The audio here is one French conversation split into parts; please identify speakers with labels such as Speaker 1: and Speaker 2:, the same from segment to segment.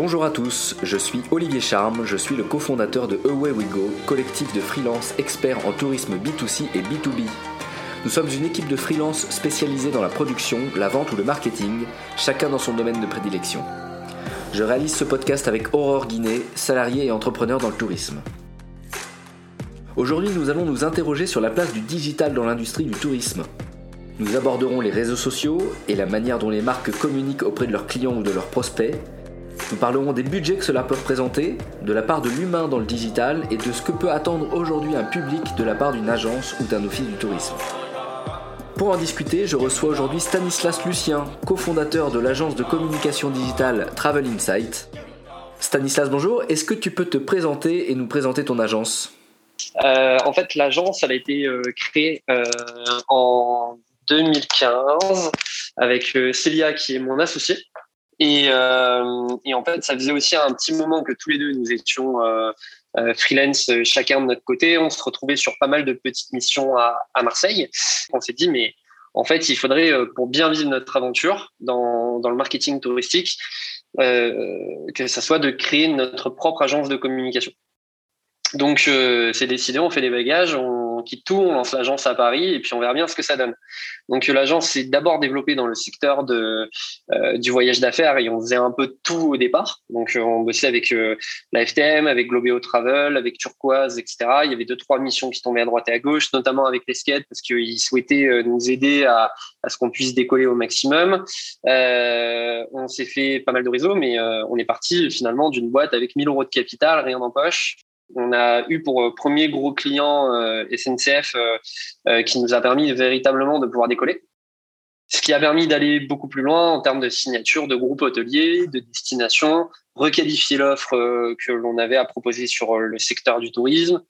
Speaker 1: Bonjour à tous, je suis Olivier Charme, je suis le cofondateur de Away We Go, collectif de freelance experts en tourisme B2C et B2B. Nous sommes une équipe de freelance spécialisée dans la production, la vente ou le marketing, chacun dans son domaine de prédilection. Je réalise ce podcast avec Aurore Guinet, salariée et entrepreneur dans le tourisme. Aujourd'hui, nous allons nous interroger sur la place du digital dans l'industrie du tourisme. Nous aborderons les réseaux sociaux et la manière dont les marques communiquent auprès de leurs clients ou de leurs prospects. Nous parlerons des budgets que cela peut représenter, de la part de l'humain dans le digital et de ce que peut attendre aujourd'hui un public de la part d'une agence ou d'un office du tourisme. Pour en discuter, je reçois aujourd'hui Stanislas Lucien, cofondateur de l'agence de communication digitale Travel Insight. Stanislas, bonjour. Est-ce que tu peux te présenter et nous présenter ton agence?
Speaker 2: Euh, En fait, l'agence a été euh, créée euh, en 2015 avec Célia qui est mon associé. Et, et, en fait, ça faisait aussi un petit moment que tous les deux nous étions freelance chacun de notre côté. On se retrouvait sur pas mal de petites missions à, Marseille. On s'est dit, mais en fait, il faudrait, pour bien vivre notre aventure dans, dans le marketing touristique, euh, que ça soit de créer notre propre agence de communication. Donc, euh, c'est décidé, on fait des bagages, on quitte tout, on lance l'agence à Paris et puis on verra bien ce que ça donne. Donc, l'agence s'est d'abord développée dans le secteur de, euh, du voyage d'affaires et on faisait un peu tout au départ. Donc, euh, on bossait avec euh, la FTM, avec Globeo Travel, avec Turquoise, etc. Il y avait deux, trois missions qui tombaient à droite et à gauche, notamment avec les skates parce qu'ils souhaitaient euh, nous aider à, à ce qu'on puisse décoller au maximum. Euh, on s'est fait pas mal de réseaux, mais on est parti finalement d'une boîte avec 1000 euros de capital, rien en poche, on a eu pour euh, premier gros client euh, SNCF euh, qui nous a permis véritablement de pouvoir décoller. Ce qui a permis d'aller beaucoup plus loin en termes de signature de groupes hôteliers, de destination, requalifier l'offre euh, que l'on avait à proposer sur euh, le secteur du tourisme,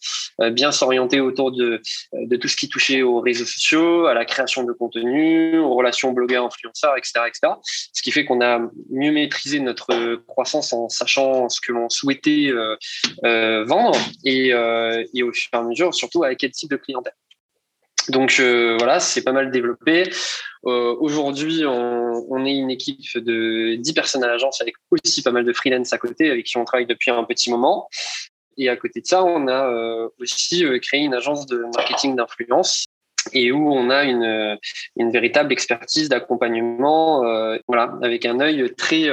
Speaker 2: euh, bien s'orienter autour de, de tout ce qui touchait aux réseaux sociaux, à la création de contenu, aux relations blogueurs-influenceurs, etc., etc. Ce qui fait qu'on a mieux maîtrisé notre croissance en sachant ce que l'on souhaitait euh, vendre et, euh, et au fur et à mesure, surtout avec quel type de clientèle. Donc euh, voilà, c'est pas mal développé. Euh, Aujourd'hui, on, on, est une équipe de 10 personnes à l'agence avec aussi pas mal de freelance à côté avec qui on travaille depuis un petit moment. Et à côté de ça, on a euh, aussi créé une agence de marketing d'influence et où on a une, une véritable expertise d'accompagnement, voilà, avec un œil très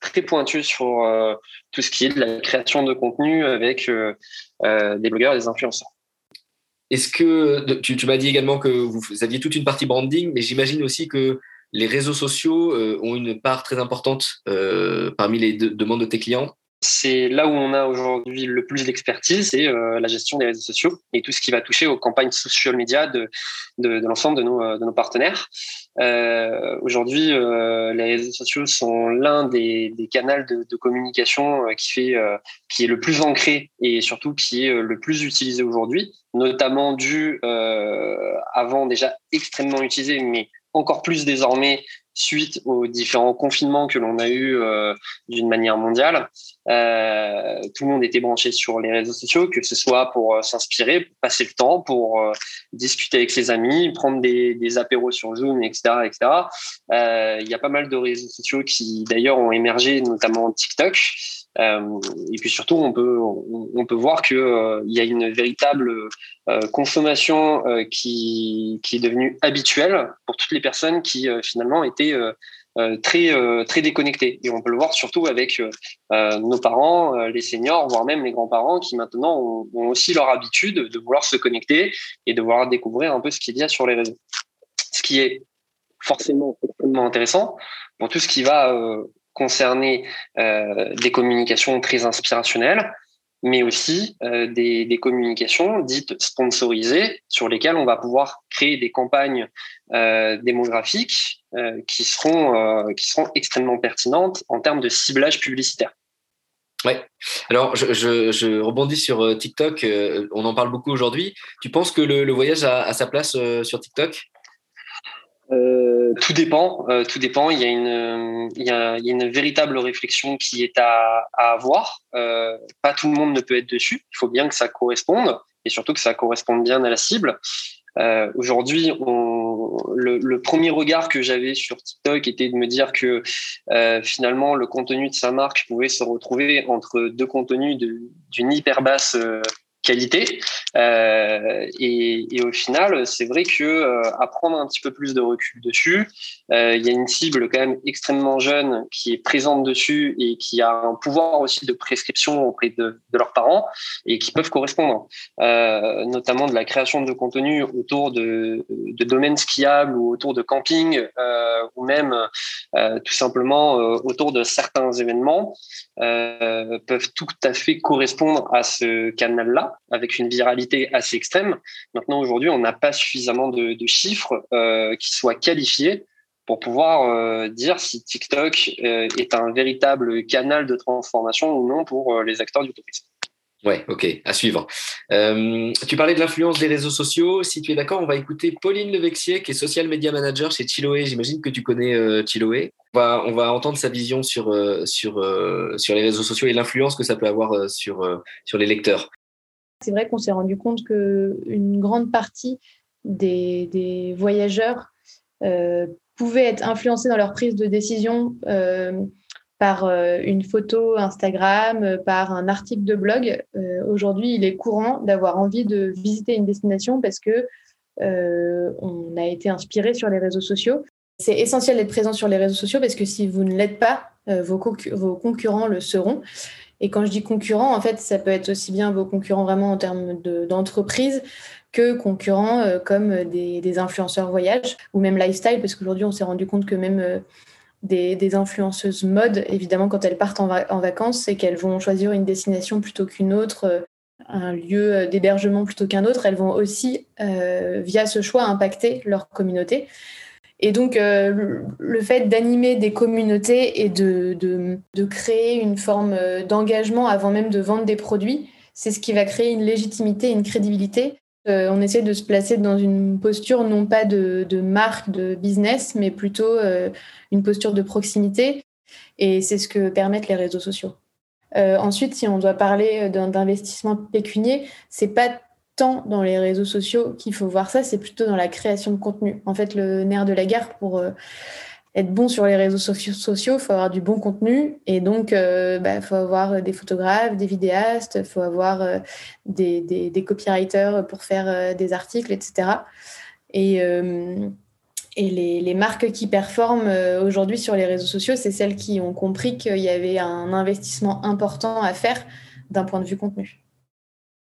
Speaker 2: très pointu sur tout ce qui est de la création de contenu avec des blogueurs et des influenceurs.
Speaker 1: Est-ce que tu, tu m'as dit également que vous aviez toute une partie branding, mais j'imagine aussi que les réseaux sociaux euh, ont une part très importante euh, parmi les de demandes de tes clients
Speaker 2: c'est là où on a aujourd'hui le plus d'expertise, c'est euh, la gestion des réseaux sociaux et tout ce qui va toucher aux campagnes social media de, de, l'ensemble de nos, de nos partenaires. Euh, aujourd'hui, euh, les réseaux sociaux sont l'un des, des canaux de, communication euh, qui fait, euh, qui est le plus ancré et surtout qui est le plus utilisé aujourd'hui, notamment dû avant déjà extrêmement utilisé, mais encore plus désormais suite aux différents confinements que l'on a eu euh, d'une manière mondiale. Euh, tout le monde était branché sur les réseaux sociaux, que ce soit pour euh, s'inspirer, passer le temps, pour discuter avec ses amis, prendre des, des apéros sur Zoom, etc., etc. Il y a pas mal de réseaux sociaux qui d'ailleurs ont émergé, notamment TikTok. Euh, et puis surtout, on peut on, peut voir que euh, il y a une véritable euh, consommation qui qui est devenue habituelle pour toutes les personnes qui finalement étaient très très déconnectées. Et on peut le voir surtout avec nos parents, les seniors, voire même les grands-parents qui maintenant ont, ont, aussi leur habitude de vouloir se connecter et de vouloir découvrir un peu ce qu'il y a sur les réseaux. Ce qui est forcément extrêmement intéressant pour tout ce qui va concerner euh, des communications très inspirationnelles, mais aussi euh, des, des, communications dites sponsorisées sur lesquelles on va pouvoir créer des campagnes euh, démographiques euh, qui seront euh, qui seront extrêmement pertinentes en termes de ciblage publicitaire.
Speaker 1: Ouais. Alors, je, je, je, rebondis sur euh, TikTok. on en parle beaucoup aujourd'hui. Tu penses que le, le voyage a, a, sa place sur TikTok?
Speaker 2: Euh, tout dépend, euh, tout dépend. Il y a une, il y a, une véritable réflexion qui est à, avoir. Euh, pas tout le monde ne peut être dessus. Il faut bien que ça corresponde et surtout que ça corresponde bien à la cible. Euh, Aujourd'hui, le, premier regard que j'avais sur TikTok était de me dire que euh, finalement, le contenu de sa marque pouvait se retrouver entre deux contenus d'une hyper basse euh, Euh, et, au final, c'est vrai que euh, à prendre un petit peu plus de recul dessus, euh, il y a une cible quand même extrêmement jeune qui est présente dessus et qui a un pouvoir aussi de prescription auprès de, leurs parents et qui peuvent correspondre, notamment de la création de contenu autour de, de domaines skiables ou autour de camping ou même tout simplement autour de certains événements peuvent tout à fait correspondre à ce canal-là avec une viralité assez extrême. Maintenant, aujourd'hui, on n'a pas suffisamment de, chiffres euh, qui soient qualifiés pour pouvoir euh, dire si TikTok euh, est un véritable canal de transformation ou non pour les acteurs du tourisme.
Speaker 1: Ouais, ok, à suivre. Tu parlais de l'influence des réseaux sociaux. Si tu es d'accord, on va écouter Pauline Levexier, qui est social media manager chez Chiloé. J'imagine que tu connais Chiloé. On va, on va entendre sa vision sur, sur, sur les réseaux sociaux et l'influence que ça peut avoir sur, sur les lecteurs.
Speaker 3: C'est vrai qu'on s'est rendu compte qu'une grande partie des, voyageurs euh, pouvaient être influencés dans leur prise de décision euh, par euh, une photo Instagram, par un article de blog. Aujourd'hui, il est courant d'avoir envie de visiter une destination parce que on a été inspiré sur les réseaux sociaux. C'est essentiel d'être présent sur les réseaux sociaux parce que si vous ne l'êtes pas, vos concurrents le seront. Et quand je dis concurrents, en fait, ça peut être aussi bien vos concurrents vraiment en termes d'entreprise que concurrents euh, comme des, des, influenceurs voyage ou même lifestyle, parce qu'aujourd'hui, on s'est rendu compte que même euh, des, des, influenceuses mode, évidemment, quand elles partent en, va en vacances, c'est qu'elles vont choisir une destination plutôt qu'une autre, euh, un lieu d'hébergement plutôt qu'un autre. Elles vont aussi, euh, via ce choix, impacter leur communauté. Et donc, euh, le fait d'animer des communautés et de, de, de créer une forme euh, d'engagement avant même de vendre des produits, c'est ce qui va créer une légitimité, une crédibilité. Euh, on essaie de se placer dans une posture non pas de, de marque, de business, mais plutôt une posture de proximité. Et c'est ce que permettent les réseaux sociaux. Ensuite, si on doit parler d'investissement pécunier, c'est pas dans les réseaux sociaux qu'il faut voir ça, c'est plutôt dans la création de contenu. En fait, le nerf de la guerre pour euh, être bon sur les réseaux sociaux, il faut avoir du bon contenu. Et donc, il euh, bah, faut avoir des photographes, des vidéastes, il faut avoir euh, des, copywriters pour faire euh, des articles, etc. Et, euh, les, marques qui performent euh, aujourd'hui sur les réseaux sociaux, c'est celles qui ont compris qu'il y avait un investissement important à faire d'un point de vue contenu.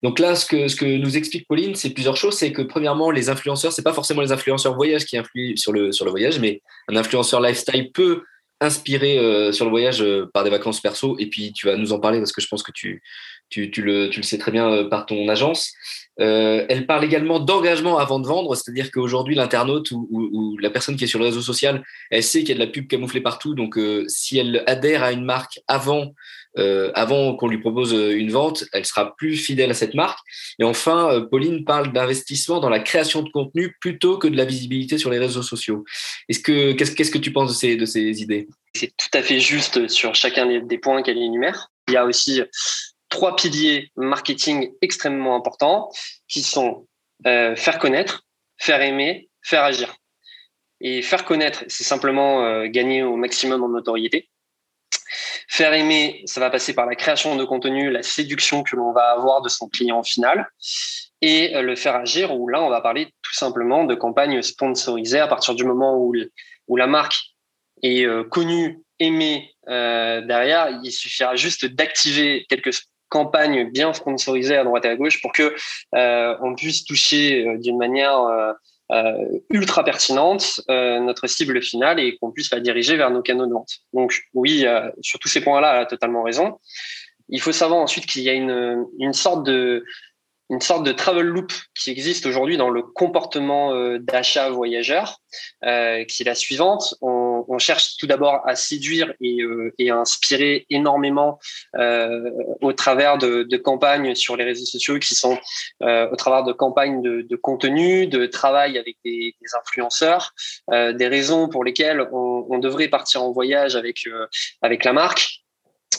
Speaker 1: Donc là, ce que, ce que nous explique Pauline, c'est plusieurs choses. C'est que premièrement, les influenceurs, c'est pas forcément les influenceurs voyage qui influent sur le, sur le voyage, mais un influenceur lifestyle peut inspirer euh, sur le voyage euh, par des vacances perso. Et puis, tu vas nous en parler parce que je pense que tu, tu, tu, le, tu le, sais très bien euh, par ton agence. Elle parle également d'engagement avant de vendre, c'est-à-dire qu'aujourd'hui, l'internaute ou, ou, la personne qui est sur le réseau social, elle sait qu'il y a de la pub camouflée partout. Donc, si elle adhère à une marque avant, euh, avant qu'on lui propose une vente, elle sera plus fidèle à cette marque. Et enfin, Pauline parle d'investissement dans la création de contenu plutôt que de la visibilité sur les réseaux sociaux. Est-ce que qu'est-ce, que tu penses de ces, de ces idées?
Speaker 2: C'est tout à fait juste sur chacun des points qu'elle énumère. Il y a aussi trois piliers marketing extrêmement importants qui sont euh, faire connaître, faire aimer, faire agir. Et faire connaître, c'est simplement euh, gagner au maximum en notoriété. Faire aimer, ça va passer par la création de contenu, la séduction que l'on va avoir de son client final. Et euh, le faire agir, où là, on va parler tout simplement de campagnes sponsorisées à partir du moment où, la marque est euh, connue, aimée euh, derrière. Il suffira juste d'activer quelques campagne bien sponsorisée à droite et à gauche pour que on puisse toucher d'une manière euh, euh, ultra pertinente euh, notre cible finale et qu'on puisse la diriger vers nos canaux de vente. Donc oui, sur tous ces points-là, elle a totalement raison. Il faut savoir ensuite qu'il y a une, une sorte de une sorte de travel loop qui existe aujourd'hui dans le comportement euh, d'achat voyageur, euh, qui est la suivante. On cherche tout d'abord à séduire et, euh, à inspirer énormément euh, au travers de, campagnes sur les réseaux sociaux qui sont euh, au travers de campagnes de, contenu, de travail avec des, influenceurs, des raisons pour lesquelles on, on, devrait partir en voyage avec, avec la marque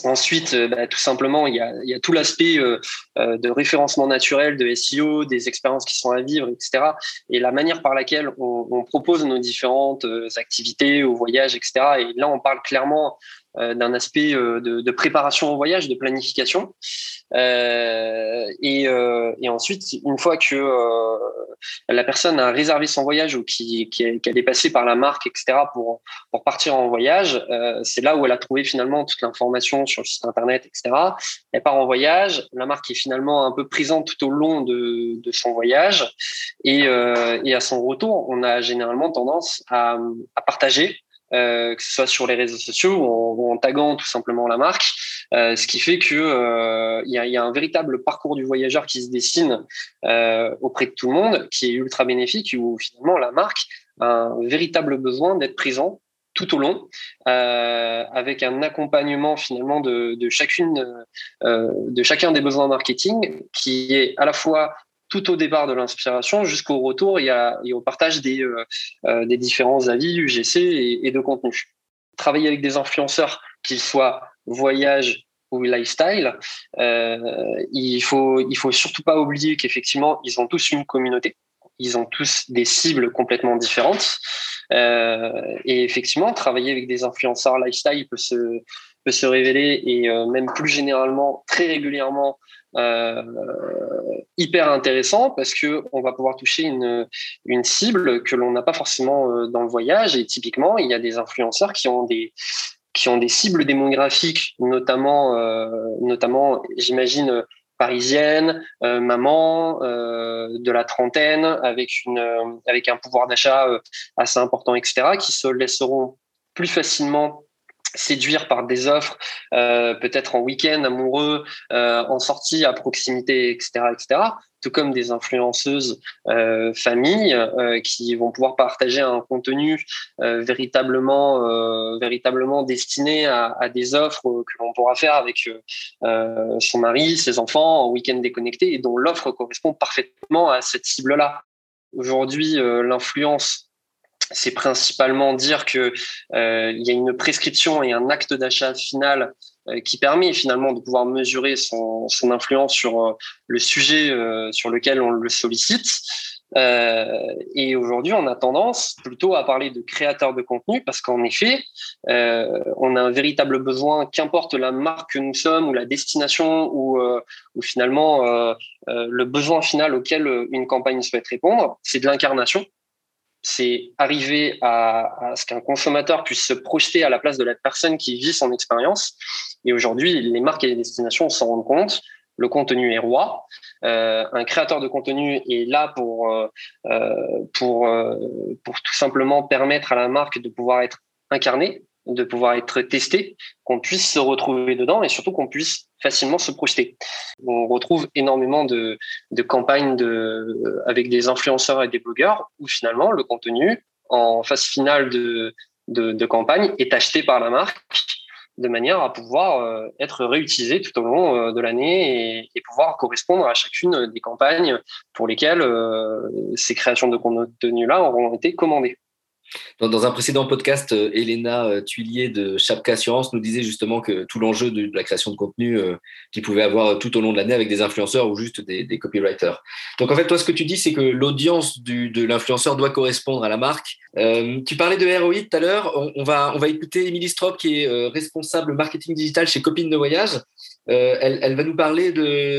Speaker 2: Ensuite, euh, bah, tout simplement, il y a, tout l'aspect euh, euh, de référencement naturel, de SEO, des expériences qui sont à vivre, etc. Et la manière par laquelle on, propose nos différentes activités au voyage, etc. Et là, on parle clairement d'un aspect de, préparation au voyage, de planification. et, ensuite, une fois que la personne a réservé son voyage ou qu'elle est passée par la marque, etc., pour, partir en voyage, c'est là où elle a trouvé finalement toute l'information sur le site internet, etc. Elle part en voyage, la marque est finalement un peu présente tout au long de, son voyage, et, euh, à son retour, on a généralement tendance à partager euh, que ce soit sur les réseaux sociaux ou en, taguant tout simplement la marque, euh, ce qui fait que euh, il y, a, un véritable parcours du voyageur qui se dessine auprès de tout le monde, qui est ultra bénéfique, où finalement la marque a un véritable besoin d'être présent tout au long, avec un accompagnement finalement de, de chacune, de chacun des besoins marketing, qui est à la fois tout au départ de l'inspiration jusqu'au retour et, au partage des, euh, des différents avis UGC et, de contenu. Travailler avec des influenceurs, qu'ils soient voyage ou lifestyle, il faut il faut surtout pas oublier qu'effectivement ils ont tous une communauté ils ont tous des cibles complètement différentes. Euh, et effectivement, travailler avec des influenceurs lifestyle peut se, peut se révéler et euh, même plus généralement, très régulièrement, euh, hyper intéressant parce que on va pouvoir toucher une, une cible que l'on n'a pas forcément euh, dans le voyage. Et typiquement, il y a des influenceurs qui ont des qui ont des cibles démographiques, notamment, notamment, j'imagine, parisienne, euh, maman de la trentaine, avec une avec un pouvoir d'achat assez important, etc., qui se laisseront plus facilement séduire par des offres, euh, peut-être en week-end amoureux, euh, en sortie à proximité, etc., etc. Tout comme des influenceuses euh, familles euh, qui vont pouvoir partager un contenu euh, véritablement, véritablement destiné à, à, des offres que l'on pourra faire avec son mari, ses enfants en week-end déconnecté et dont l'offre correspond parfaitement à cette cible-là. Aujourd'hui, l'influence c'est principalement dire que euh, il y a une prescription et un acte d'achat final euh, qui permet finalement de pouvoir mesurer son, son influence sur euh, le sujet euh, sur lequel on le sollicite. et aujourd'hui, on a tendance plutôt à parler de créateurs de contenu parce qu'en effet, on a un véritable besoin, qu'importe la marque que nous sommes ou la destination ou, ou finalement le besoin final auquel une campagne souhaite répondre, c'est de l'incarnation c'est arriver à, ce qu'un consommateur puisse se projeter à la place de la personne qui vit son expérience. Et aujourd'hui, les marques et les destinations s'en rendent compte. Le contenu est roi. Euh, un créateur de contenu est là pour, euh, euh, pour, tout simplement permettre à la marque de pouvoir être incarnée, de pouvoir être testé, qu'on puisse se retrouver dedans et surtout qu'on puisse facilement se projeter. On retrouve énormément de, de campagnes de, avec des influenceurs et des blogueurs où finalement le contenu en phase finale de, de, campagne est acheté par la marque de manière à pouvoir euh, être réutilisé tout au long euh, de l'année et, et, pouvoir correspondre à chacune des campagnes pour lesquelles euh, ces créations de contenu-là auront été commandées.
Speaker 1: Dans, un précédent podcast, euh, Elena euh, Tuilier de Chapka Assurance nous disait justement que tout l'enjeu de, la création de contenu euh, qu'il pouvait avoir tout au long de l'année avec des influenceurs ou juste des, copywriters. Donc en fait, toi, ce que tu dis, c'est que l'audience de l'influenceur doit correspondre à la marque. tu parlais de ROI tout à l'heure. On, va, on va écouter Émilie Strop, qui est responsable marketing digital chez Copines de Voyage. Elle, va nous parler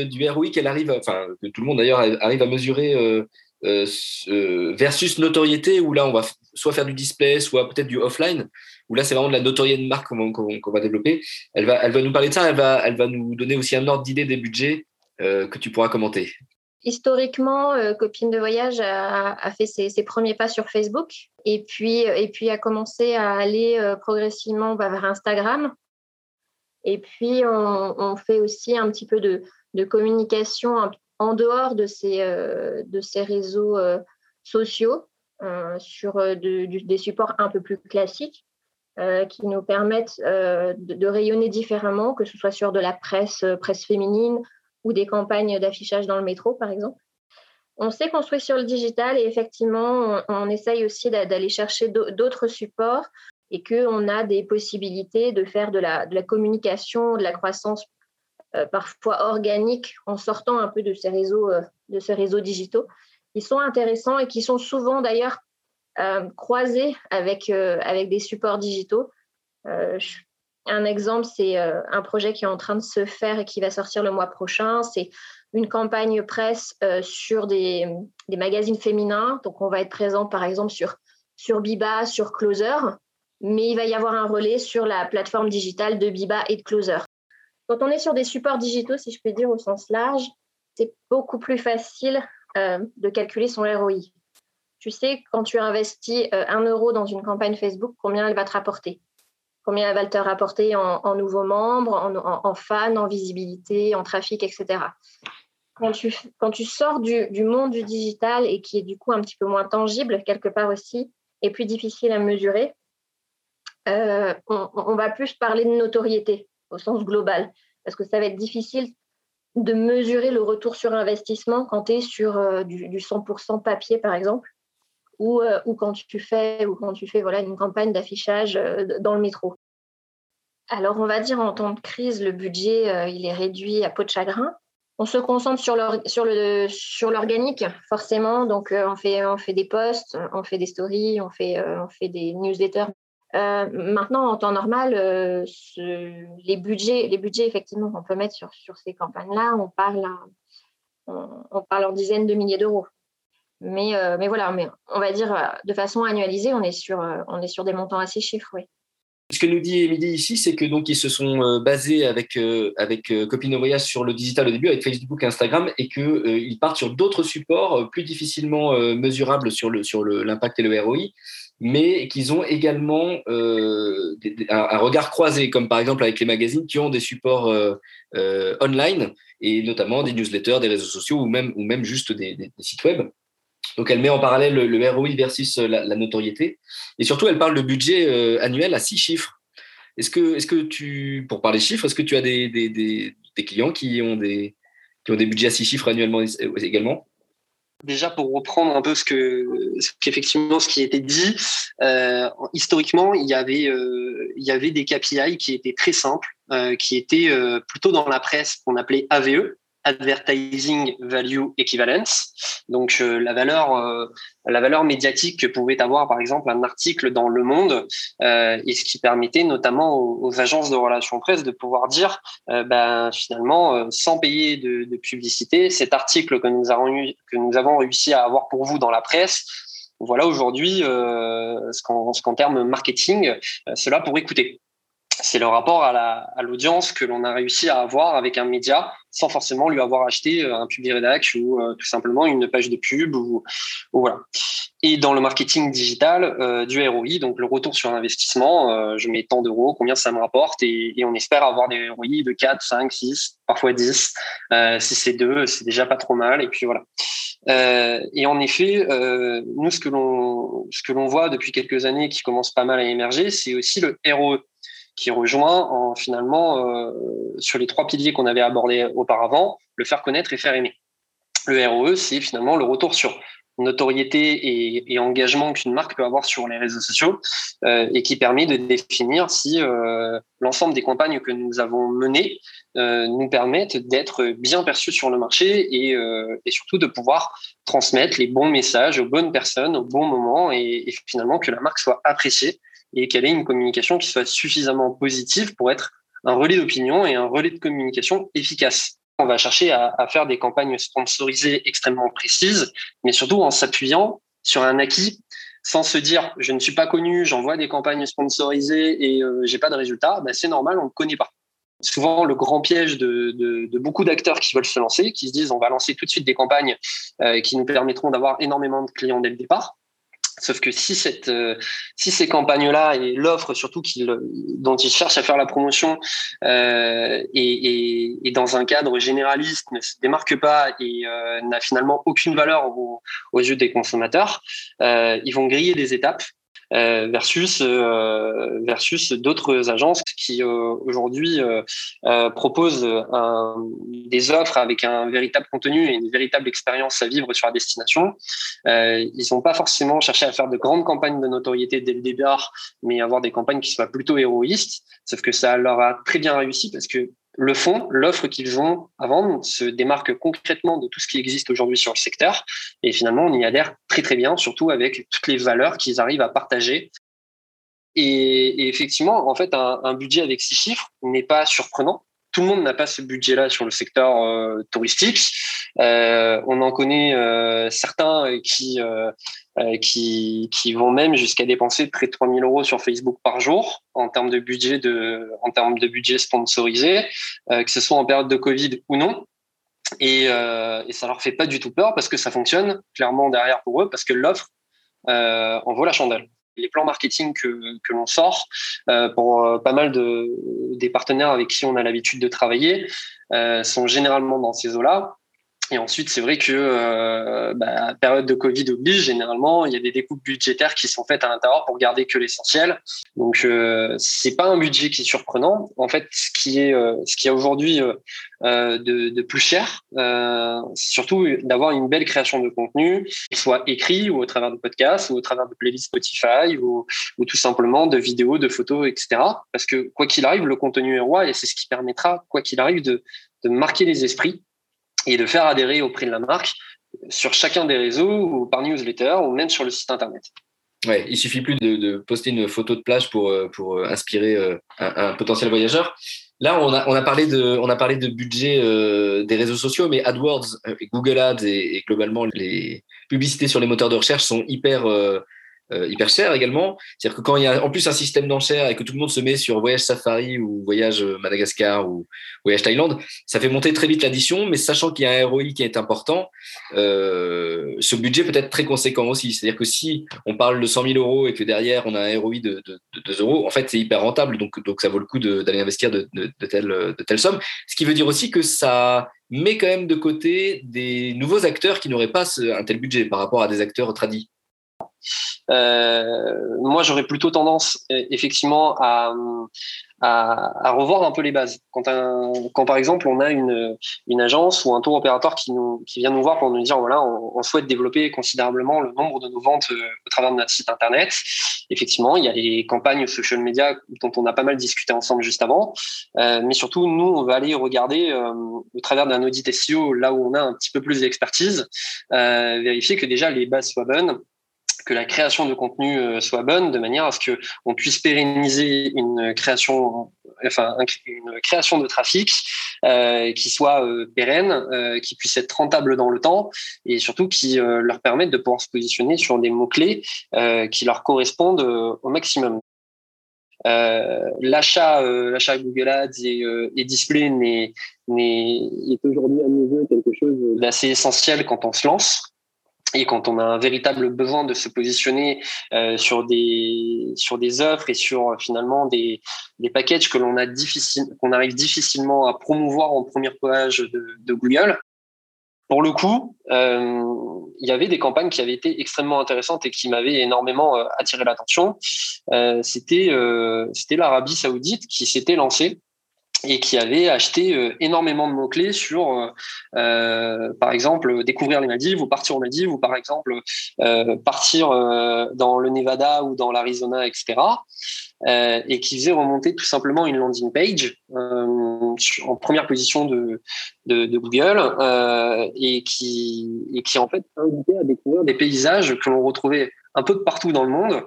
Speaker 1: du ROI qu'elle arrive, enfin, que tout le monde d'ailleurs arrive à mesurer euh, euh, versus notoriété où là on va soit faire du display, soit peut-être du offline, où là c'est vraiment de la notoriété de marque qu'on va développer. Elle va, elle va nous parler de ça, elle va, elle va nous donner aussi un ordre d'idée des budgets euh, que tu pourras commenter.
Speaker 4: Historiquement, Copine de Voyage a, fait ses, premiers pas sur Facebook et puis, et puis a commencé à aller progressivement bah, vers Instagram. Et puis, on, on, fait aussi un petit peu de, de communication en dehors de ces, euh, de ces réseaux euh, sociaux, euh, sur des supports un peu plus classiques, qui nous permettent de, rayonner différemment, que ce soit sur de la presse, presse féminine ou des campagnes d'affichage dans le métro, par exemple. On s'est construit sur le digital et effectivement, on, essaye aussi d'aller chercher d'autres supports et qu'on a des possibilités de faire de la, de la communication, de la croissance parfois organique en sortant un peu de ces réseaux, euh, de ces réseaux digitaux, qui sont intéressants et qui sont souvent d'ailleurs euh, croisés avec, avec des supports digitaux. un exemple, c'est un projet qui est en train de se faire et qui va sortir le mois prochain. C'est une campagne presse sur des, des, magazines féminins. Donc, on va être présent, par exemple, sur, sur Biba, sur Closer, mais il va y avoir un relais sur la plateforme digitale de Biba et de Closer. Quand on est sur des supports digitaux, si je peux dire au sens large, c'est beaucoup plus facile euh, de calculer son ROI. Tu sais, quand tu investis euh, un euro dans une campagne Facebook, combien elle va te rapporter? Combien elle va te rapporter en, nouveaux membres, en, fans, en visibilité, en trafic, etc. Quand tu, sors du, monde du digital et qui est du coup un petit peu moins tangible quelque part aussi, et plus difficile à mesurer, euh, on, va plus parler de notoriété au sens global, parce que ça va être difficile de mesurer le retour sur investissement quand tu es sur euh, du, 100% papier, par exemple, ou, euh, ou, quand tu fais, ou quand tu fais voilà, une campagne d'affichage euh, dans le métro. Alors, on va dire en temps de crise, le budget, il est réduit à peau de chagrin. On se concentre sur l'organique, sur forcément. Donc, on, fait, on fait des posts, on fait des stories, on fait, on fait des newsletters euh, maintenant, en temps normal, euh, les, budgets, les budgets effectivement qu'on peut mettre sur, ces campagnes-là, on parle, on, parle en dizaines de milliers d'euros. Mais, euh, voilà, on va dire de façon annualisée, on est sur des montants assez chiffrés.
Speaker 1: Ce que nous dit Émilie ici, c'est que donc ils se sont basés avec avec Copinoria sur le digital au début, avec Facebook, et Instagram, et que ils partent sur d'autres supports plus difficilement mesurables sur le sur l'impact et le ROI mais qu'ils ont également euh, un, regard croisé, comme par exemple avec les magazines qui ont des supports euh, euh, online, et notamment des newsletters, des réseaux sociaux, ou même, ou même juste des, sites web. Donc elle met en parallèle le, ROI versus la, notoriété. Et surtout, elle parle de budget annuel à six chiffres. Est-ce que, tu, pour parler chiffres, est-ce que tu as des, clients qui ont des, budgets à six chiffres annuellement également?
Speaker 2: Déjà pour reprendre un peu ce que ce ce qui était dit, euh, historiquement il y avait euh, des KPI qui étaient très simples, euh, qui étaient euh, plutôt dans la presse qu'on appelait AVE, Advertising Value Equivalence, donc euh, la valeur euh, la valeur médiatique que pouvait avoir par exemple un article dans Le Monde euh, et ce qui permettait notamment aux, agences de relations presse de pouvoir dire ben finalement sans payer de, de, publicité cet article que nous avons eu, que nous avons réussi à avoir pour vous dans la presse voilà aujourd'hui ce qu'en ce qu'en termes marketing cela pourrait coûter c'est le rapport à l'audience que l'on a réussi à avoir avec un média sans forcément lui avoir acheté euh, un public rédac ou euh, tout simplement une page de pub ou, voilà. Et dans le marketing digital euh, du ROI, donc le retour sur investissement, je mets tant d'euros, combien ça me rapporte et, on espère avoir des ROI de 4, 5, 6, parfois 10. si c'est 2, c'est déjà pas trop mal et puis voilà. et en effet, nous ce que l'on ce que l'on voit depuis quelques années qui commence pas mal à émerger, c'est aussi le ROE qui rejoint en, finalement euh, sur les trois piliers qu'on avait abordés auparavant, le faire connaître et faire aimer. Le ROE, c'est finalement le retour sur notoriété et, engagement qu'une marque peut avoir sur les réseaux sociaux euh, et qui permet de définir si euh, l'ensemble des campagnes que nous avons menées nous permettent d'être bien perçus sur le marché et, surtout de pouvoir transmettre les bons messages aux bonnes personnes au bon moment et finalement que la marque soit appréciée et qu'elle ait une communication qui soit suffisamment positive pour être un relais d'opinion et un relais de communication efficace. On va chercher à, faire des campagnes sponsorisées extrêmement précises, mais surtout en s'appuyant sur un acquis sans se dire je ne suis pas connu, j'envoie des campagnes sponsorisées et euh, j'ai pas de résultats, ben c'est normal, on ne connaît pas. Souvent, le grand piège de, de, beaucoup d'acteurs qui veulent se lancer, qui se disent on va lancer tout de suite des campagnes euh, qui nous permettront d'avoir énormément de clients dès le départ. Sauf que si, cette, euh, si ces campagnes-là et l'offre surtout dont ils cherchent à faire la promotion euh, et, et, dans un cadre généraliste ne se démarque pas et euh, n'a finalement aucune valeur aux, yeux des consommateurs, euh, ils vont griller des étapes versus versus d'autres agences qui aujourd'hui proposent des offres avec un véritable contenu et une véritable expérience à vivre sur la destination. ils n'ont pas forcément cherché à faire de grandes campagnes de notoriété dès le départ, mais avoir des campagnes qui soient plutôt héroïstes. Sauf que ça leur a très bien réussi parce que le fond, l'offre qu'ils ont à vendre se démarque concrètement de tout ce qui existe aujourd'hui sur le secteur. Et finalement, on y adhère très très bien, surtout avec toutes les valeurs qu'ils arrivent à partager. Et, effectivement, en fait, un, budget avec six chiffres n'est pas surprenant. Tout le monde n'a pas ce budget-là sur le secteur euh, touristique. Euh, on en connaît euh, certains qui euh, qui, vont même jusqu'à dépenser près de 3000 euros sur Facebook par jour en termes de budget de, en termes de budget sponsorisé, euh, que ce soit en période de Covid ou non. Et, euh, et ça leur fait pas du tout peur parce que ça fonctionne clairement derrière pour eux parce que l'offre euh, en vaut la chandelle. Les plans marketing que, que l'on sort pour pas mal de des partenaires avec qui on a l'habitude de travailler sont généralement dans ces eaux-là et ensuite, c'est vrai que euh, bah, période de Covid oblige, généralement, il y a des découpes budgétaires qui sont faites à l'intérieur pour garder que l'essentiel. Donc, euh, c'est pas un budget qui est surprenant. En fait, ce qui est, euh, ce qui est aujourd'hui euh, euh, de, de, plus cher, c'est surtout d'avoir une belle création de contenu, soit écrit ou au travers de podcasts ou au travers de playlists Spotify ou, ou tout simplement de vidéos, de photos, etc. Parce que quoi qu'il arrive, le contenu est roi et c'est ce qui permettra, quoi qu'il arrive, de, de marquer les esprits et de faire adhérer au prix de la marque sur chacun des réseaux ou par newsletter ou même sur le site internet.
Speaker 1: Ouais, il suffit plus de, poster une photo de plage pour, euh, pour euh, inspirer euh, un, potentiel voyageur. Là, on a, on a, parlé, de, on a parlé de budget des réseaux sociaux, mais AdWords, Google Ads et, globalement les publicités sur les moteurs de recherche sont hyper hyper cher également. C'est-à-dire que quand il y a en plus un système d'enchères et que tout le monde se met sur voyage safari ou voyage euh, Madagascar ou voyage Thaïlande, ça fait monter très vite l'addition, mais sachant qu'il y a un ROI qui est important, euh, ce budget peut être très conséquent aussi. C'est-à-dire que si on parle de 100 000 euros et que derrière on a un ROI de, de, de 2 euros, en fait c'est hyper rentable, donc, donc ça vaut le coup d'aller investir de, telle, de telle somme. Ce qui veut dire aussi que ça met quand même de côté des nouveaux acteurs qui n'auraient pas un tel budget par rapport à des acteurs tradis.
Speaker 2: Euh, moi, j'aurais plutôt tendance, e, effectivement, à, revoir un peu les bases. Quand, par exemple, on a une, agence ou un tour opérateur qui vient nous voir pour nous dire voilà, on, souhaite développer considérablement le nombre de nos ventes euh, au travers de notre site internet. Effectivement, il y a les campagnes social media dont on a pas mal discuté ensemble juste avant, euh, mais surtout, nous, on va aller regarder au travers d'un audit SEO là où on a un petit peu plus d'expertise, vérifier que déjà les bases soient bonnes que la création de contenu euh, soit bonne, de manière à ce que on puisse pérenniser une création, enfin une création de trafic euh, qui soit euh, pérenne, qui puisse être rentable dans le temps, et surtout qui leur permette de pouvoir se positionner sur des mots clés qui leur correspondent au maximum. l'achat l'achat Google Ads et, et display n'est est aujourd'hui à nos yeux quelque chose d'assez essentiel quand on se lance et quand on a un véritable besoin de se positionner euh, sur des sur des offres et sur finalement des des packages que l'on a difficile qu'on arrive difficilement à promouvoir en première page de, de Google. Pour le coup, euh, il y avait des campagnes qui avaient été extrêmement intéressantes et qui m'avaient énormément euh, attiré l'attention. Euh, c'était euh, c'était l'Arabie Saoudite qui s'était lancée et qui avait acheté euh, énormément de mots-clés sur, euh, euh, par exemple, découvrir les Maldives ou partir aux Maldives ou par exemple partir dans le Nevada ou dans l'Arizona, etc. et qui faisait remonter tout simplement une landing page en première position de, de, de Google et, qui, et qui en fait invitait à découvrir des paysages que l'on retrouvait un peu de partout dans le monde,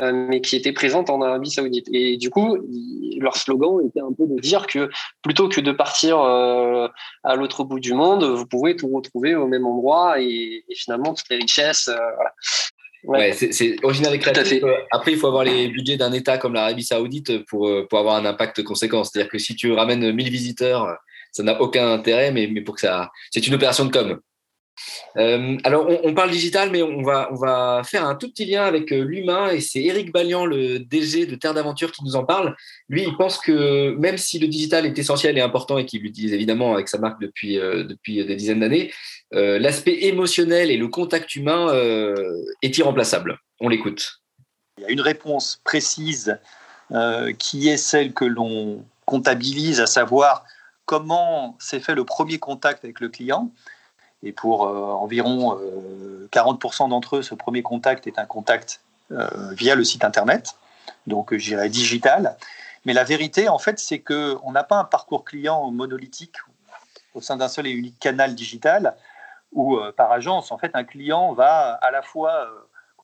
Speaker 2: euh, mais qui étaient présentes en Arabie Saoudite. Et du coup, leur slogan était un peu de dire que plutôt que de partir euh, à l'autre bout du monde, vous pouvez tout retrouver au même endroit et, finalement toutes les richesses. Euh, voilà.
Speaker 1: Ouais, c'est original et créatif. Après, il faut avoir les budgets d'un État comme l'Arabie Saoudite pour, pour avoir un impact conséquent. C'est-à-dire que si tu ramènes 1000 visiteurs, ça n'a aucun intérêt, mais, mais pour que ça. C'est une opération de com. Euh, alors, on, parle digital, mais on va, on va faire un tout petit lien avec euh, l'humain et c'est Eric Ballian, le DG de Terre d'Aventure, qui nous en parle. Lui, il pense que même si le digital est essentiel et important et qu'il l'utilise évidemment avec sa marque depuis, euh, depuis des dizaines d'années, l'aspect émotionnel et le contact humain est irremplaçable. On l'écoute.
Speaker 5: Il y a une réponse précise qui est celle que l'on comptabilise, à savoir comment s'est fait le premier contact avec le client. Et pour euh, environ 40% d'entre eux, ce premier contact est un contact via le site Internet, donc j'irais digital. Mais la vérité, en fait, c'est qu'on n'a pas un parcours client monolithique au sein d'un seul et unique canal digital où, par agence, en fait, un client va à la fois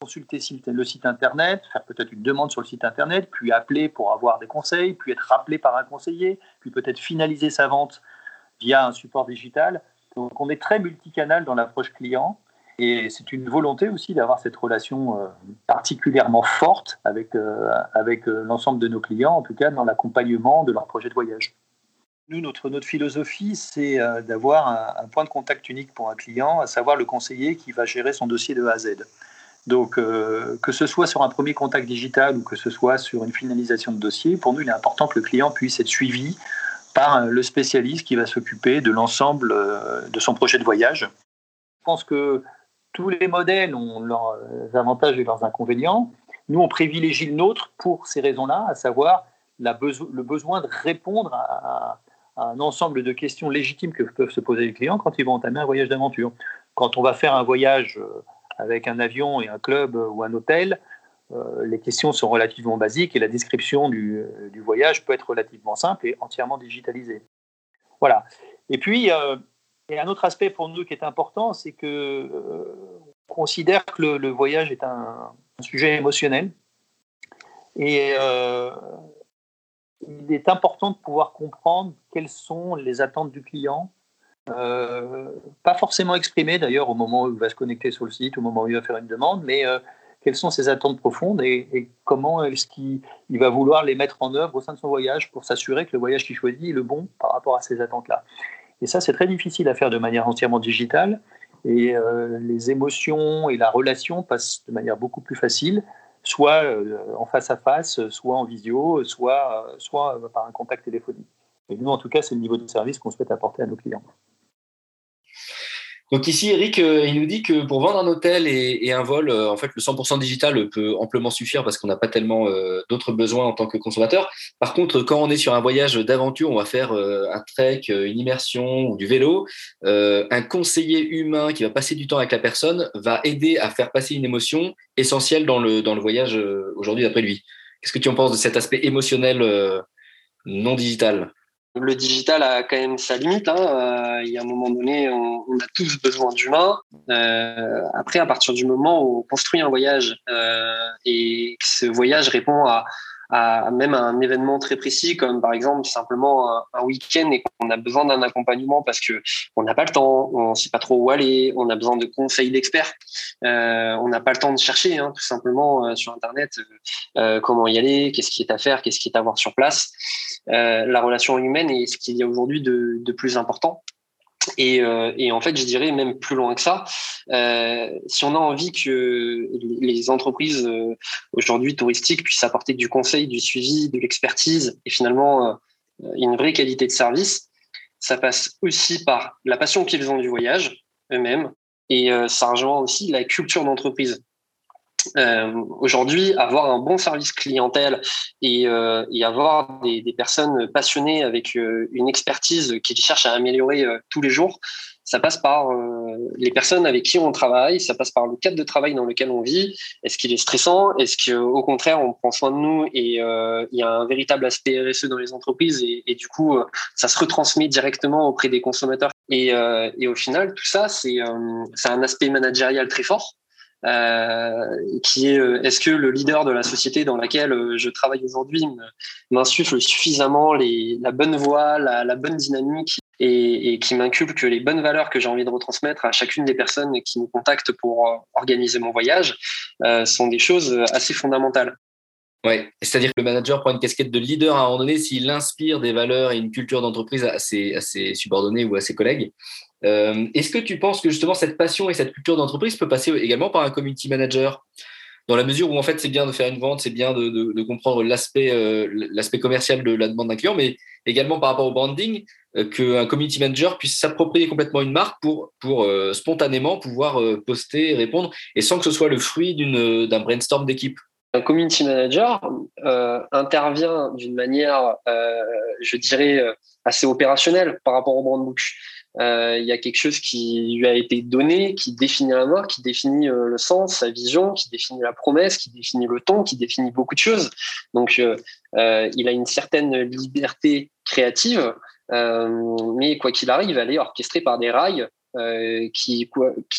Speaker 5: consulter le site internet, faire peut-être une demande sur le site internet, puis appeler pour avoir des conseils, puis être rappelé par un conseiller, puis peut-être finaliser sa vente via un support digital. Donc on est très multicanal dans l'approche client et c'est une volonté aussi d'avoir cette relation euh, particulièrement forte avec, euh, avec euh, l'ensemble de nos clients, en tout cas dans l'accompagnement de leur projet de voyage. Nous, notre, notre philosophie, c'est d'avoir un, point de contact unique pour un client, à savoir le conseiller qui va gérer son dossier de A à Z. Donc, que ce soit sur un premier contact digital ou que ce soit sur une finalisation de dossier, pour nous, il est important que le client puisse être suivi par le spécialiste qui va s'occuper de l'ensemble euh, de son projet de voyage. Je pense que tous les modèles ont leurs avantages et leurs inconvénients. Nous, on privilégie le nôtre pour ces raisons-là, à savoir le besoin de répondre à, un ensemble de questions légitimes que peuvent se poser les clients quand ils vont entamer un voyage d'aventure. Quand on va faire un voyage euh, avec un avion et un club ou un hôtel, euh, les questions sont relativement basiques et la description du, voyage peut être relativement simple et entièrement digitalisée. Voilà. Et puis, euh, a un autre aspect pour nous qui est important, c'est que euh, on considère que le, voyage est un, sujet émotionnel et il est important de pouvoir comprendre quelles sont les attentes du client, euh, pas forcément exprimé d'ailleurs au moment où il va se connecter sur le site, au moment où il va faire une demande, mais euh, quelles sont ses attentes profondes et, comment est-ce qu'il va vouloir les mettre en œuvre au sein de son voyage pour s'assurer que le voyage qu'il choisit est le bon par rapport à ces attentes-là. Et ça, c'est très difficile à faire de manière entièrement digitale. Et euh, les émotions et la relation passent de manière beaucoup plus facile, soit en face à face, soit en visio, soit, soit par un contact téléphonique. Et nous, en tout cas, c'est le niveau de service qu'on souhaite apporter à nos clients.
Speaker 1: Donc ici, Eric, euh, il nous dit que pour vendre un hôtel et, un vol, euh, en fait, le 100% digital peut amplement suffire parce qu'on n'a pas tellement euh, d'autres besoins en tant que consommateur. Par contre, quand on est sur un voyage d'aventure, on va faire un trek, une immersion ou du vélo, un conseiller humain qui va passer du temps avec la personne va aider à faire passer une émotion essentielle dans le, dans le voyage aujourd'hui d'après lui. Qu'est-ce que tu en penses de cet aspect émotionnel non digital?
Speaker 2: Le digital a quand même sa limite. Hein. Euh, il y a un moment donné, on, a tous besoin d'humains. Euh, après, à partir du moment où on construit un voyage euh, et que ce voyage répond à, à même un événement très précis, comme par exemple simplement un, week-end et qu'on a besoin d'un accompagnement parce que on n'a pas le temps, on ne sait pas trop où aller, on a besoin de conseils d'experts, euh, on n'a pas le temps de chercher hein, tout simplement euh, sur Internet euh, comment y aller, qu'est-ce qui est à faire, qu'est-ce qui est à voir sur place. la relation humaine est ce qu'il y a aujourd'hui de, de plus important. Et, euh, et, en fait, je dirais même plus loin que ça. Euh, si on a envie que les entreprises euh, aujourd'hui touristiques puissent apporter du conseil, du suivi, de l'expertise et finalement une vraie qualité de service, ça passe aussi par la passion qu'ils ont du voyage eux-mêmes et ça rejoint aussi la culture d'entreprise. Euh, aujourd'hui, avoir un bon service clientèle et, euh, avoir des, personnes passionnées avec euh, une expertise qui cherchent à améliorer euh, tous les jours, ça passe par les personnes avec qui on travaille, ça passe par le cadre de travail dans lequel on vit. Est-ce qu'il est stressant? Est-ce qu'au contraire, on prend soin de nous et il y a un véritable aspect RSE dans les entreprises et, du coup, ça se retransmet directement auprès des consommateurs? Et, et au final, tout ça, c'est un aspect managérial très fort qui est euh, est-ce que le leader de la société dans laquelle euh, je travaille aujourd'hui m'insuffle suffisamment les, la bonne voix, la, bonne dynamique et, et qui m'inculque les bonnes valeurs que j'ai envie de retransmettre à chacune des personnes qui me contactent pour organiser mon voyage euh, sont des choses assez fondamentales.
Speaker 1: Ouais, c'est-à-dire que le manager prend une casquette de leader à un moment donné s'il inspire des valeurs et une culture d'entreprise à à ses subordonnés ou à ses collègues. Euh, Est-ce que tu penses que justement cette passion et cette culture d'entreprise peut passer également par un community manager dans la mesure où en fait c'est bien de faire une vente, c'est bien de, comprendre l'aspect euh, l'aspect commercial de la demande d'un client, mais également par rapport au branding, euh, qu'un community manager puisse s'approprier complètement une marque pour spontanément pouvoir poster, répondre, et sans que ce soit le fruit d'une d'un brainstorm d'équipe.
Speaker 2: Un community manager intervient d'une manière, je dirais, assez opérationnelle par rapport au brand book. Euh, il y a quelque chose qui lui a été donné, qui définit la marque, qui définit euh, le sens, sa vision, qui définit la promesse, qui définit le ton, qui définit beaucoup de choses. Donc, euh, il a une certaine liberté créative, mais quoi qu'il arrive, elle est orchestrée par des rails qui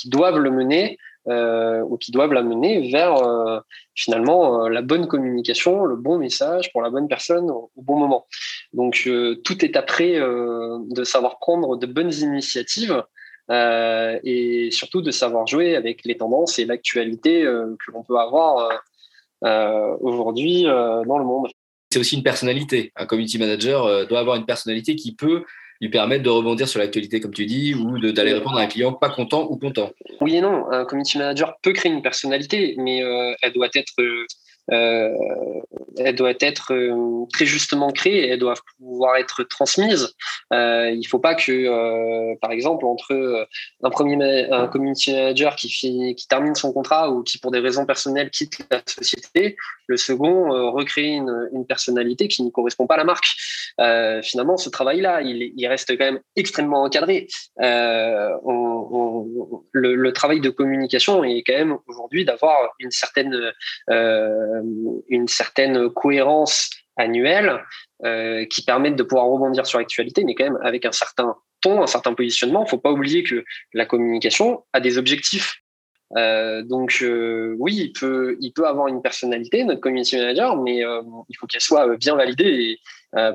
Speaker 2: doivent le mener euh, ou qui doivent l'amener vers euh, finalement euh, la bonne communication, le bon message pour la bonne personne au, bon moment. Donc tout est après de savoir prendre de bonnes initiatives et surtout de savoir jouer avec les tendances et l'actualité que l'on peut avoir aujourd'hui dans le monde.
Speaker 1: C'est aussi une personnalité. Un community manager doit avoir une personnalité qui peut lui permettre de rebondir sur l'actualité, comme tu dis, ou d'aller répondre à un client pas content ou content.
Speaker 2: Oui et non. Un community manager peut créer une personnalité, mais euh, elle doit être euh, elle doit être euh, très justement créée, elle doit pouvoir être transmise. Euh, il ne faut pas que, euh, par exemple, entre un premier un community manager qui, termine son contrat ou qui, pour des raisons personnelles, quitte la société, le second recrée une, personnalité qui ne correspond pas à la marque. finalement, ce travail-là, il, reste quand même extrêmement encadré. Le, travail de communication est quand même aujourd'hui d'avoir une certaine euh, euh, une certaine cohérence annuelle euh, qui permettent de pouvoir rebondir sur l'actualité, mais quand même avec un certain ton, un certain positionnement. Il ne faut pas oublier que la communication a des objectifs. Euh, donc oui, il peut, avoir une personnalité, notre community manager, mais il faut qu'elle soit bien validée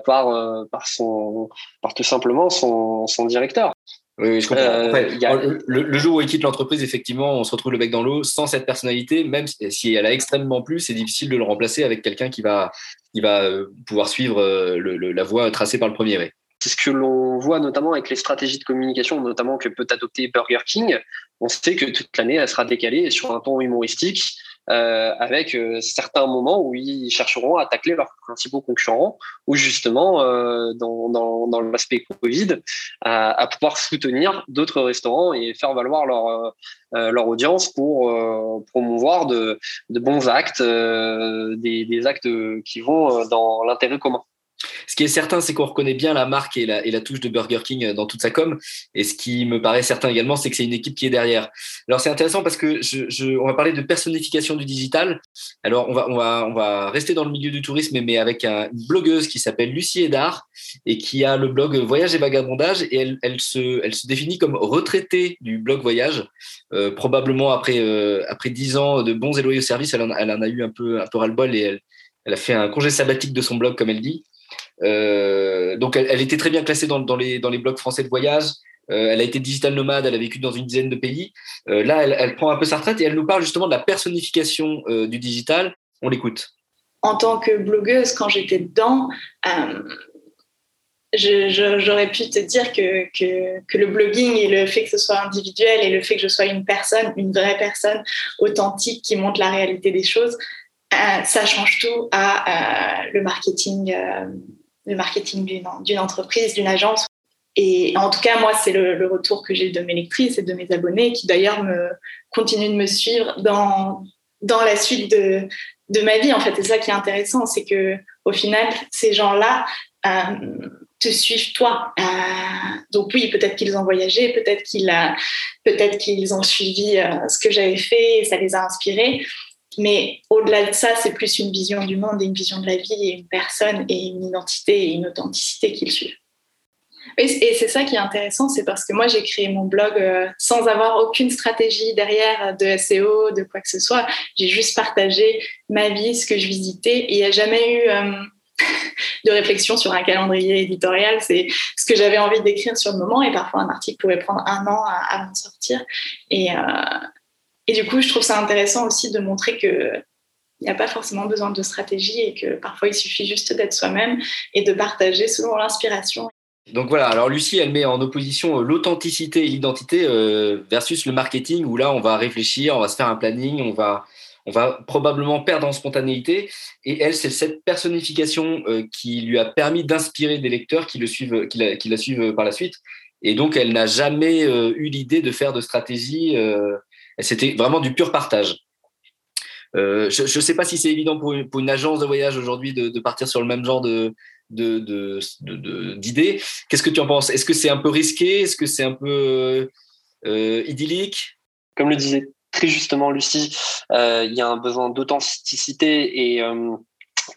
Speaker 2: par, son, par tout simplement son directeur.
Speaker 1: Oui, je comprends. Euh, le, jour où il quitte l'entreprise, effectivement, on se retrouve le bec dans l'eau sans cette personnalité, même si elle a extrêmement plu, c'est difficile de le remplacer avec quelqu'un qui va, qui va euh, pouvoir suivre euh, la voie tracée par le premier.
Speaker 2: C'est ce que l'on voit notamment avec les stratégies de communication, notamment que peut adopter Burger King. On sait que toute l'année, elle sera décalée sur un ton humoristique euh, avec euh, certains moments où ils chercheront à tacler leurs principaux concurrents, ou justement, euh, dans, dans, dans l'aspect Covid, à, à, pouvoir soutenir d'autres restaurants et faire valoir leur, leur audience pour promouvoir de, de, bons actes, des, des actes qui vont dans l'intérêt commun.
Speaker 1: Ce qui est certain, c'est qu'on reconnaît bien la marque et la, touche de Burger King euh, dans toute sa com. Et ce qui me paraît certain également, c'est que c'est une équipe qui est derrière. Alors c'est intéressant parce que je, je, on va parler de personnification du digital. Alors on va, rester dans le milieu du tourisme, mais avec une blogueuse qui s'appelle Lucie Edard et qui a le blog Voyage et Vagabondage. Et elle, se, définit comme retraitée du blog Voyage. Euh, probablement après euh, ans de bons et loyaux services, elle en, a eu un peu un peu ras-le-bol et elle a fait un congé sabbatique de son blog, comme elle dit. Euh, donc, elle, était très bien classée dans, les, dans blogs français de voyage. Euh, elle a été digital nomade, elle a vécu dans une dizaine de pays. Euh, là, elle, prend un peu sa retraite et elle nous parle justement de la personnification du digital. On l'écoute.
Speaker 6: En tant que blogueuse, quand j'étais dedans, j'aurais pu te dire que, le blogging et le fait que ce soit individuel et le fait que je sois une personne, une vraie personne authentique qui montre la réalité des choses, ça change tout à le marketing marketing d'une entreprise, d'une agence. Et en tout cas, moi, c'est le, retour que j'ai de mes lectrices et de mes abonnés qui d'ailleurs me continuent de me suivre dans, dans la suite de, de ma vie. En fait, c'est ça qui est intéressant, c'est que au final, ces gens-là euh, te suivent toi. Euh, donc oui, peut-être qu'ils ont voyagé, peut-être qu'ils peut-être qu'ils ont suivi euh, ce que j'avais fait et ça les a inspirés. Mais au-delà de ça, c'est plus une vision du monde et une vision de la vie et une personne et une identité et une authenticité qu'ils suivent. Et, c'est ça qui est intéressant, c'est parce que moi, j'ai créé mon blog euh, sans avoir aucune stratégie derrière de SEO, de quoi que ce soit. J'ai juste partagé ma vie, ce que je visitais. Il n'y a jamais eu euh, de réflexion sur un calendrier éditorial. C'est ce que j'avais envie d'écrire sur le moment. Et parfois, un article pouvait prendre un an avant de sortir. Et, euh, et du coup, je trouve ça intéressant aussi de montrer qu'il n'y a pas forcément besoin de stratégie et que parfois il suffit juste d'être soi-même et de partager selon l'inspiration.
Speaker 1: Donc voilà, alors Lucie, elle met en opposition euh, l'authenticité et l'identité euh, versus le marketing où là, on va réfléchir, on va se faire un planning, on va, on va probablement perdre en spontanéité. Et elle, c'est cette personnification euh, qui lui a permis d'inspirer des lecteurs qui, le suivent, qui la suivent par la suite. Et donc, elle n'a jamais eu l'idée de faire de stratégie c'était vraiment du pur partage. je ne sais pas si c'est évident pour une, agence de voyage aujourd'hui de, partir sur le même genre de, d'idées. Qu'est-ce que tu en penses? Est-ce que c'est un peu risqué? Est-ce que c'est un peu idyllique?
Speaker 2: Comme le disait très justement Lucie, il y a un besoin d'authenticité et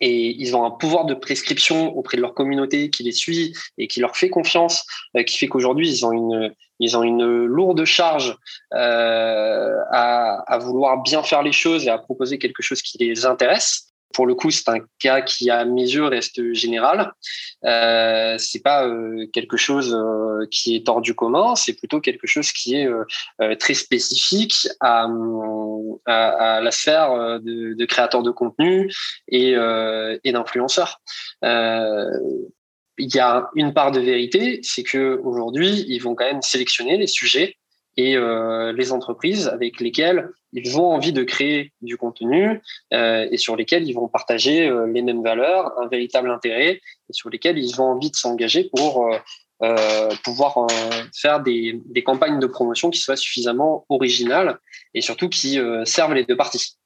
Speaker 2: et ils ont un pouvoir de prescription auprès de leur communauté qui les suit et qui leur fait confiance, euh, qui fait qu'aujourd'hui ils ont une ils ont une lourde charge euh, à, à, vouloir bien faire les choses et à proposer quelque chose qui les intéresse. Pour le coup, c'est un cas qui, à mes yeux, reste général. Euh, c'est pas euh, quelque chose euh, qui est hors du commun. C'est plutôt quelque chose qui est euh, très spécifique à, la sphère de, créateurs de contenu et, d'influenceurs. Il y a une part de vérité, c'est que aujourd'hui, ils vont quand même sélectionner les sujets et les entreprises avec lesquelles ils ont envie de créer du contenu euh, et sur lesquelles ils vont partager euh, les mêmes valeurs, un véritable intérêt et sur lesquelles ils ont envie de s'engager pour euh, pouvoir faire des, campagnes de promotion qui soient suffisamment originales et surtout qui servent les deux parties.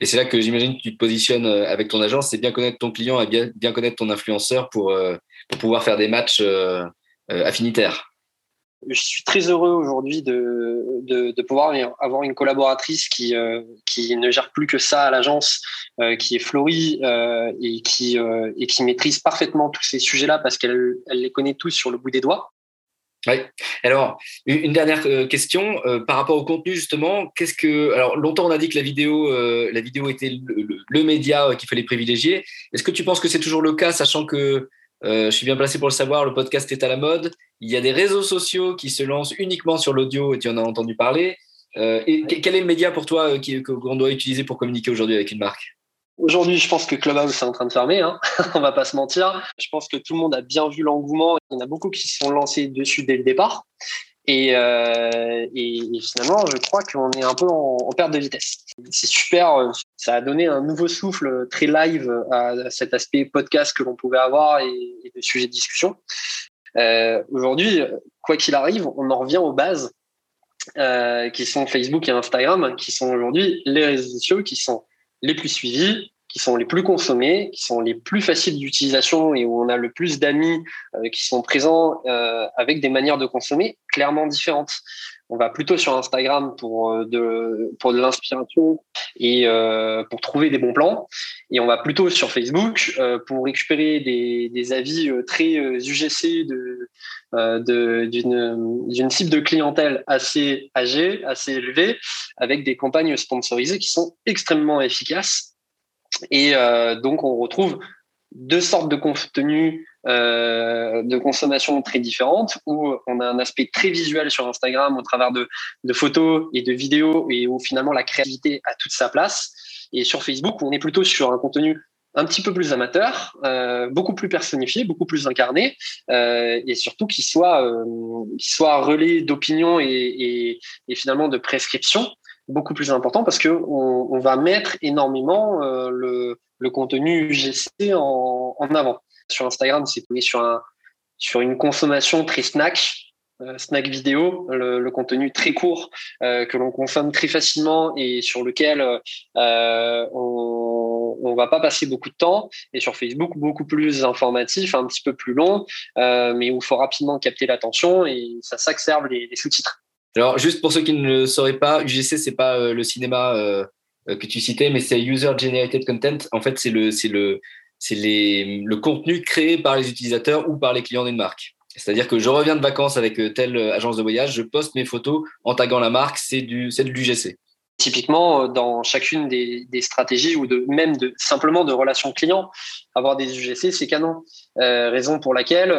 Speaker 1: Et c'est là que j'imagine que tu te positionnes avec ton agence, c'est bien connaître ton client et bien, bien connaître ton influenceur pour, pour pouvoir faire des matchs affinitaires
Speaker 2: je suis très heureux aujourd'hui de, de, pouvoir avoir une collaboratrice qui, euh, qui ne gère plus que ça à l'agence, euh, qui est Florie euh, et, qui, et qui maîtrise parfaitement tous ces sujets-là parce qu'elle elle les connaît tous sur le bout des doigts.
Speaker 1: Oui. Alors, une dernière question par rapport au contenu justement. Qu'est-ce que alors longtemps on a dit que la vidéo, la vidéo était le média qu'il fallait privilégier. Est-ce que tu penses que c'est toujours le cas, sachant que euh, je suis bien placé pour le savoir, le podcast est à la mode. Il y a des réseaux sociaux qui se lancent uniquement sur l'audio et tu en as entendu parler. Euh, quel est le média pour toi euh, qu'on doit utiliser pour communiquer aujourd'hui avec une marque?
Speaker 2: Aujourd'hui, je pense que Clubhouse est en train de fermer. Hein. On va pas se mentir. Je pense que tout le monde a bien vu l'engouement. Il y en a beaucoup qui se sont lancés dessus dès le départ. Et, euh, et, et, finalement, je crois qu'on est un peu en, perte de vitesse. C'est super, euh, ça a donné un nouveau souffle très live à cet aspect podcast que l'on pouvait avoir et, et de sujets de discussion. Euh, Aujourd'hui, quoi qu'il arrive, on en revient aux bases euh, qui sont Facebook et Instagram, qui sont aujourd'hui les réseaux sociaux qui sont les plus suivis, qui sont les plus consommés, qui sont les plus faciles d'utilisation et où on a le plus d'amis euh, qui sont présents euh, avec des manières de consommer clairement différentes. On va plutôt sur Instagram pour euh, de l'inspiration et pour trouver des bons plans, et on va plutôt sur Facebook pour récupérer des, des avis très UGC de d'une d'une cible de clientèle assez âgée, assez élevée, avec des campagnes sponsorisées qui sont extrêmement efficaces et euh, donc, on retrouve deux sortes de contenus euh, de consommation très différentes où on a un aspect très visuel sur Instagram au travers de, de, photos et de vidéos et où finalement la créativité a toute sa place. Et sur Facebook, on est plutôt sur un contenu un petit peu plus amateur, euh, beaucoup plus personnifié, beaucoup plus incarné, euh, et surtout qui soit, euh, qui soit relais d'opinion et, et, et, finalement de prescription beaucoup plus important parce que on, va mettre énormément euh, le, contenu UGC en, avant. Sur Instagram, c'est sur sur une consommation très snack, euh, snack vidéo, le, contenu très court euh, que l'on consomme très facilement et sur lequel on on va pas passer beaucoup de temps. Et sur Facebook, beaucoup plus informatif, un petit peu plus long, mais où il faut rapidement capter l'attention et ça s'accèrbe les, les sous-titres.
Speaker 1: Alors, juste pour ceux qui ne le sauraient pas, UGC, c'est pas euh, le cinéma euh, euh, que tu citais, mais c'est User Generated Content. En fait, c'est le, le, les, le contenu créé par les utilisateurs ou par les clients d'une marque. C'est-à-dire que je reviens de vacances avec telle agence de voyage, je poste mes photos en taguant la marque, c'est du, c'est de l'UGC.
Speaker 2: Typiquement, dans chacune des, des, stratégies ou de même de simplement de relations clients, avoir des UGC, c'est canon. Raison pour laquelle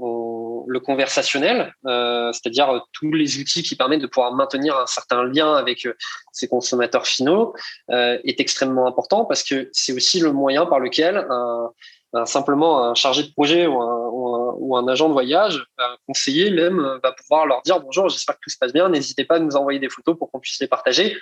Speaker 2: on, le conversationnel, euh, c'est-à-dire tous les outils qui permettent de pouvoir maintenir un certain lien avec ses consommateurs finaux, euh, est extrêmement important parce que c'est aussi le moyen par lequel simplement un chargé de projet ou un agent de voyage, un conseiller même, va pouvoir leur dire bonjour, j'espère que tout se passe bien, n'hésitez pas à nous envoyer des photos pour qu'on puisse les partager.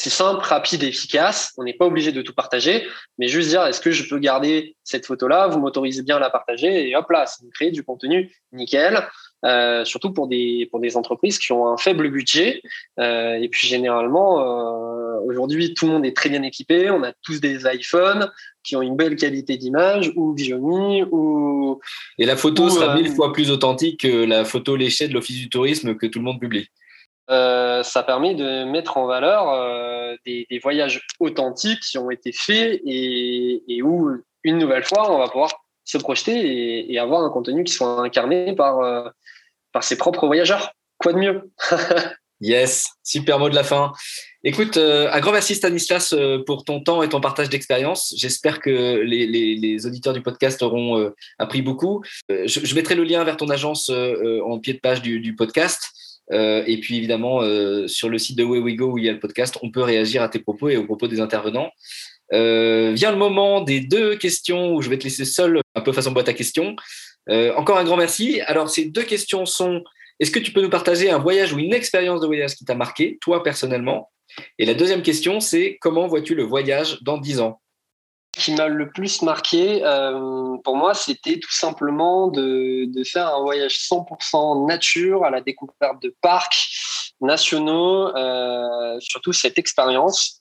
Speaker 2: C'est simple, rapide, efficace. On n'est pas obligé de tout partager, mais juste dire est-ce que je peux garder cette photo-là? Vous m'autorisez bien à la partager et hop là, ça me crée du contenu nickel. Euh, surtout pour des pour des entreprises qui ont un faible budget euh, et puis généralement euh, aujourd'hui, tout le monde est très bien équipé. On a tous des iPhones qui ont une belle qualité d'image, ou Xiaomi, ou.
Speaker 1: Et la photo sera mille fois plus authentique que la photo léchée de l'Office du tourisme que tout le monde publie.
Speaker 2: Ça permet de mettre en valeur des, voyages authentiques qui ont été faits et, où, une nouvelle fois, on va pouvoir se projeter et, avoir un contenu qui soit incarné par, par ses propres voyageurs. Quoi de mieux
Speaker 1: Yes, super mot de la fin. Écoute, euh, un grand merci Stanislas euh, pour ton temps et ton partage d'expérience. J'espère que les, auditeurs du podcast auront euh, appris beaucoup. Je, mettrai le lien vers ton agence en pied de page du, podcast. Et puis évidemment, sur le site de Way We Go où il y a le podcast, on peut réagir à tes propos et aux propos des intervenants. vient le moment des deux questions où je vais te laisser seul, un peu façon boîte à questions. encore un grand merci. Alors, ces deux questions sont est-ce que tu peux nous partager un voyage ou une expérience de voyage qui t'a marqué, toi personnellement? Et la deuxième question, c'est comment vois-tu le voyage dans 10 ans?
Speaker 2: Qui m'a le plus marqué, euh, pour moi, c'était tout simplement de, faire un voyage 100% nature à la découverte de parcs nationaux, euh, surtout cette expérience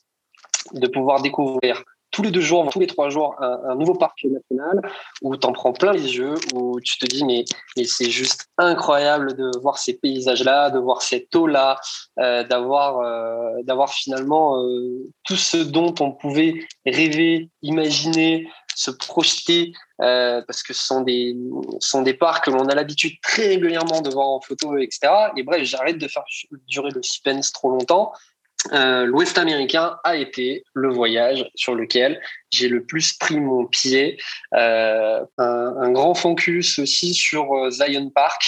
Speaker 2: de pouvoir découvrir tous les deux jours, tous les trois jours, un, nouveau parc national où tu en prends plein les yeux, où tu te dis, mais, mais c'est juste incroyable de voir ces paysages-là, de voir cette eau-là, euh, d'avoir euh, d'avoir finalement euh, tout ce dont on pouvait rêver, imaginer, se projeter, parce que ce sont des, sont des parcs que l'on a l'habitude très régulièrement de voir en photo, etc. Et bref, j'arrête de faire durer le suspense trop longtemps euh, l'Ouest américain a été le voyage sur lequel j'ai le plus pris mon pied. Euh, un, grand focus aussi sur euh, Zion Park,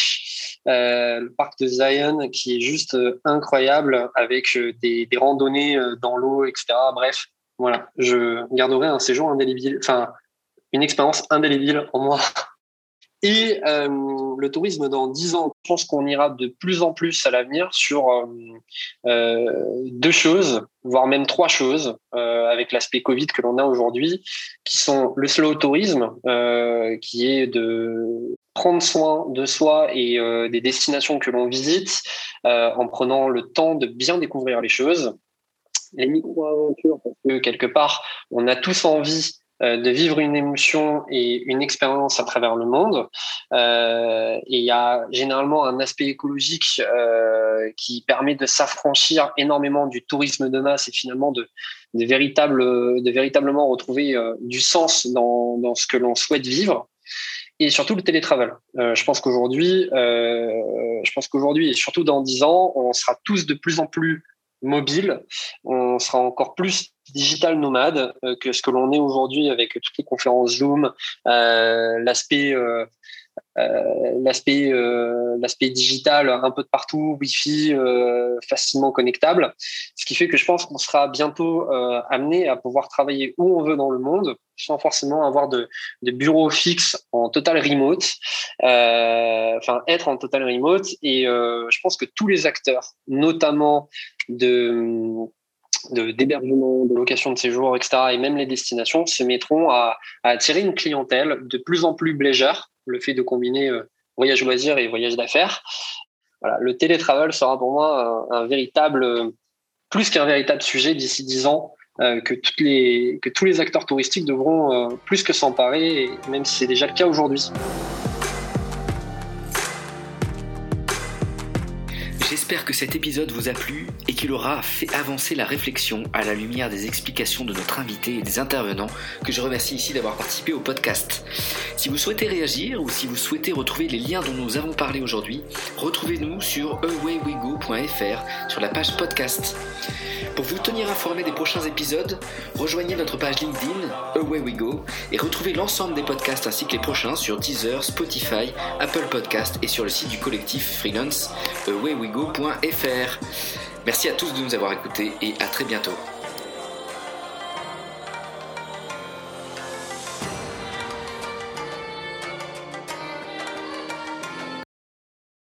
Speaker 2: le parc de Zion qui est juste incroyable avec des, des randonnées dans l'eau, etc. Bref, voilà, je garderai un séjour indélébile, enfin une expérience indélébile en moi et euh, le tourisme dans 10 ans, je pense qu'on ira de plus en plus à l'avenir sur euh, euh, deux choses, voire même trois choses, avec l'aspect Covid que l'on a aujourd'hui, qui sont le slow tourisme, qui est de prendre soin de soi et des destinations que l'on visite en prenant le temps de bien découvrir les choses. Les micro-aventures, parce que quelque part, on a tous envie de vivre une émotion et une expérience à travers le monde. Euh, et il y a généralement un aspect écologique euh, qui permet de s'affranchir énormément du tourisme de masse et finalement de, de, véritable, de véritablement retrouver du sens dans, dans ce que l'on souhaite vivre et surtout le télétravail. Euh, je pense qu'aujourd'hui, euh, je pense qu'aujourd'hui et surtout dans dix ans, on sera tous de plus en plus mobiles. On sera encore plus digital nomade euh, que ce que l'on est aujourd'hui avec toutes les conférences Zoom, euh, l'aspect euh, l'aspect l'aspect digital un peu de partout, Wi-Fi facilement connectable, ce qui fait que je pense qu'on sera bientôt amené à pouvoir travailler où on veut dans le monde sans forcément avoir de, de bureau fixe en total remote, être en total remote et je pense que tous les acteurs, notamment de d'hébergement, de, location de séjour, etc., et même les destinations se mettront à, attirer une clientèle de plus en plus légère, le fait de combiner euh, voyage loisir et voyage d'affaires. Voilà, le télétravail sera pour moi un, véritable, plus qu'un véritable sujet d'ici dix ans, euh, que, tous les acteurs touristiques devront euh, plus que s'emparer, même si c'est déjà le cas aujourd'hui.
Speaker 1: J'espère que cet épisode vous a plu et qu'il aura fait avancer la réflexion à la lumière des explications de notre invité et des intervenants que je remercie ici d'avoir participé au podcast. Si vous souhaitez réagir ou si vous souhaitez retrouver les liens dont nous avons parlé aujourd'hui, retrouvez-nous sur awaywego.fr sur la page podcast. Pour vous tenir informé des prochains épisodes, rejoignez notre page LinkedIn Away We Go et retrouvez l'ensemble des podcasts ainsi que les prochains sur Deezer, Spotify, Apple Podcast et sur le site du collectif freelance awaywego.fr. Merci à tous de nous avoir écoutés et à très bientôt.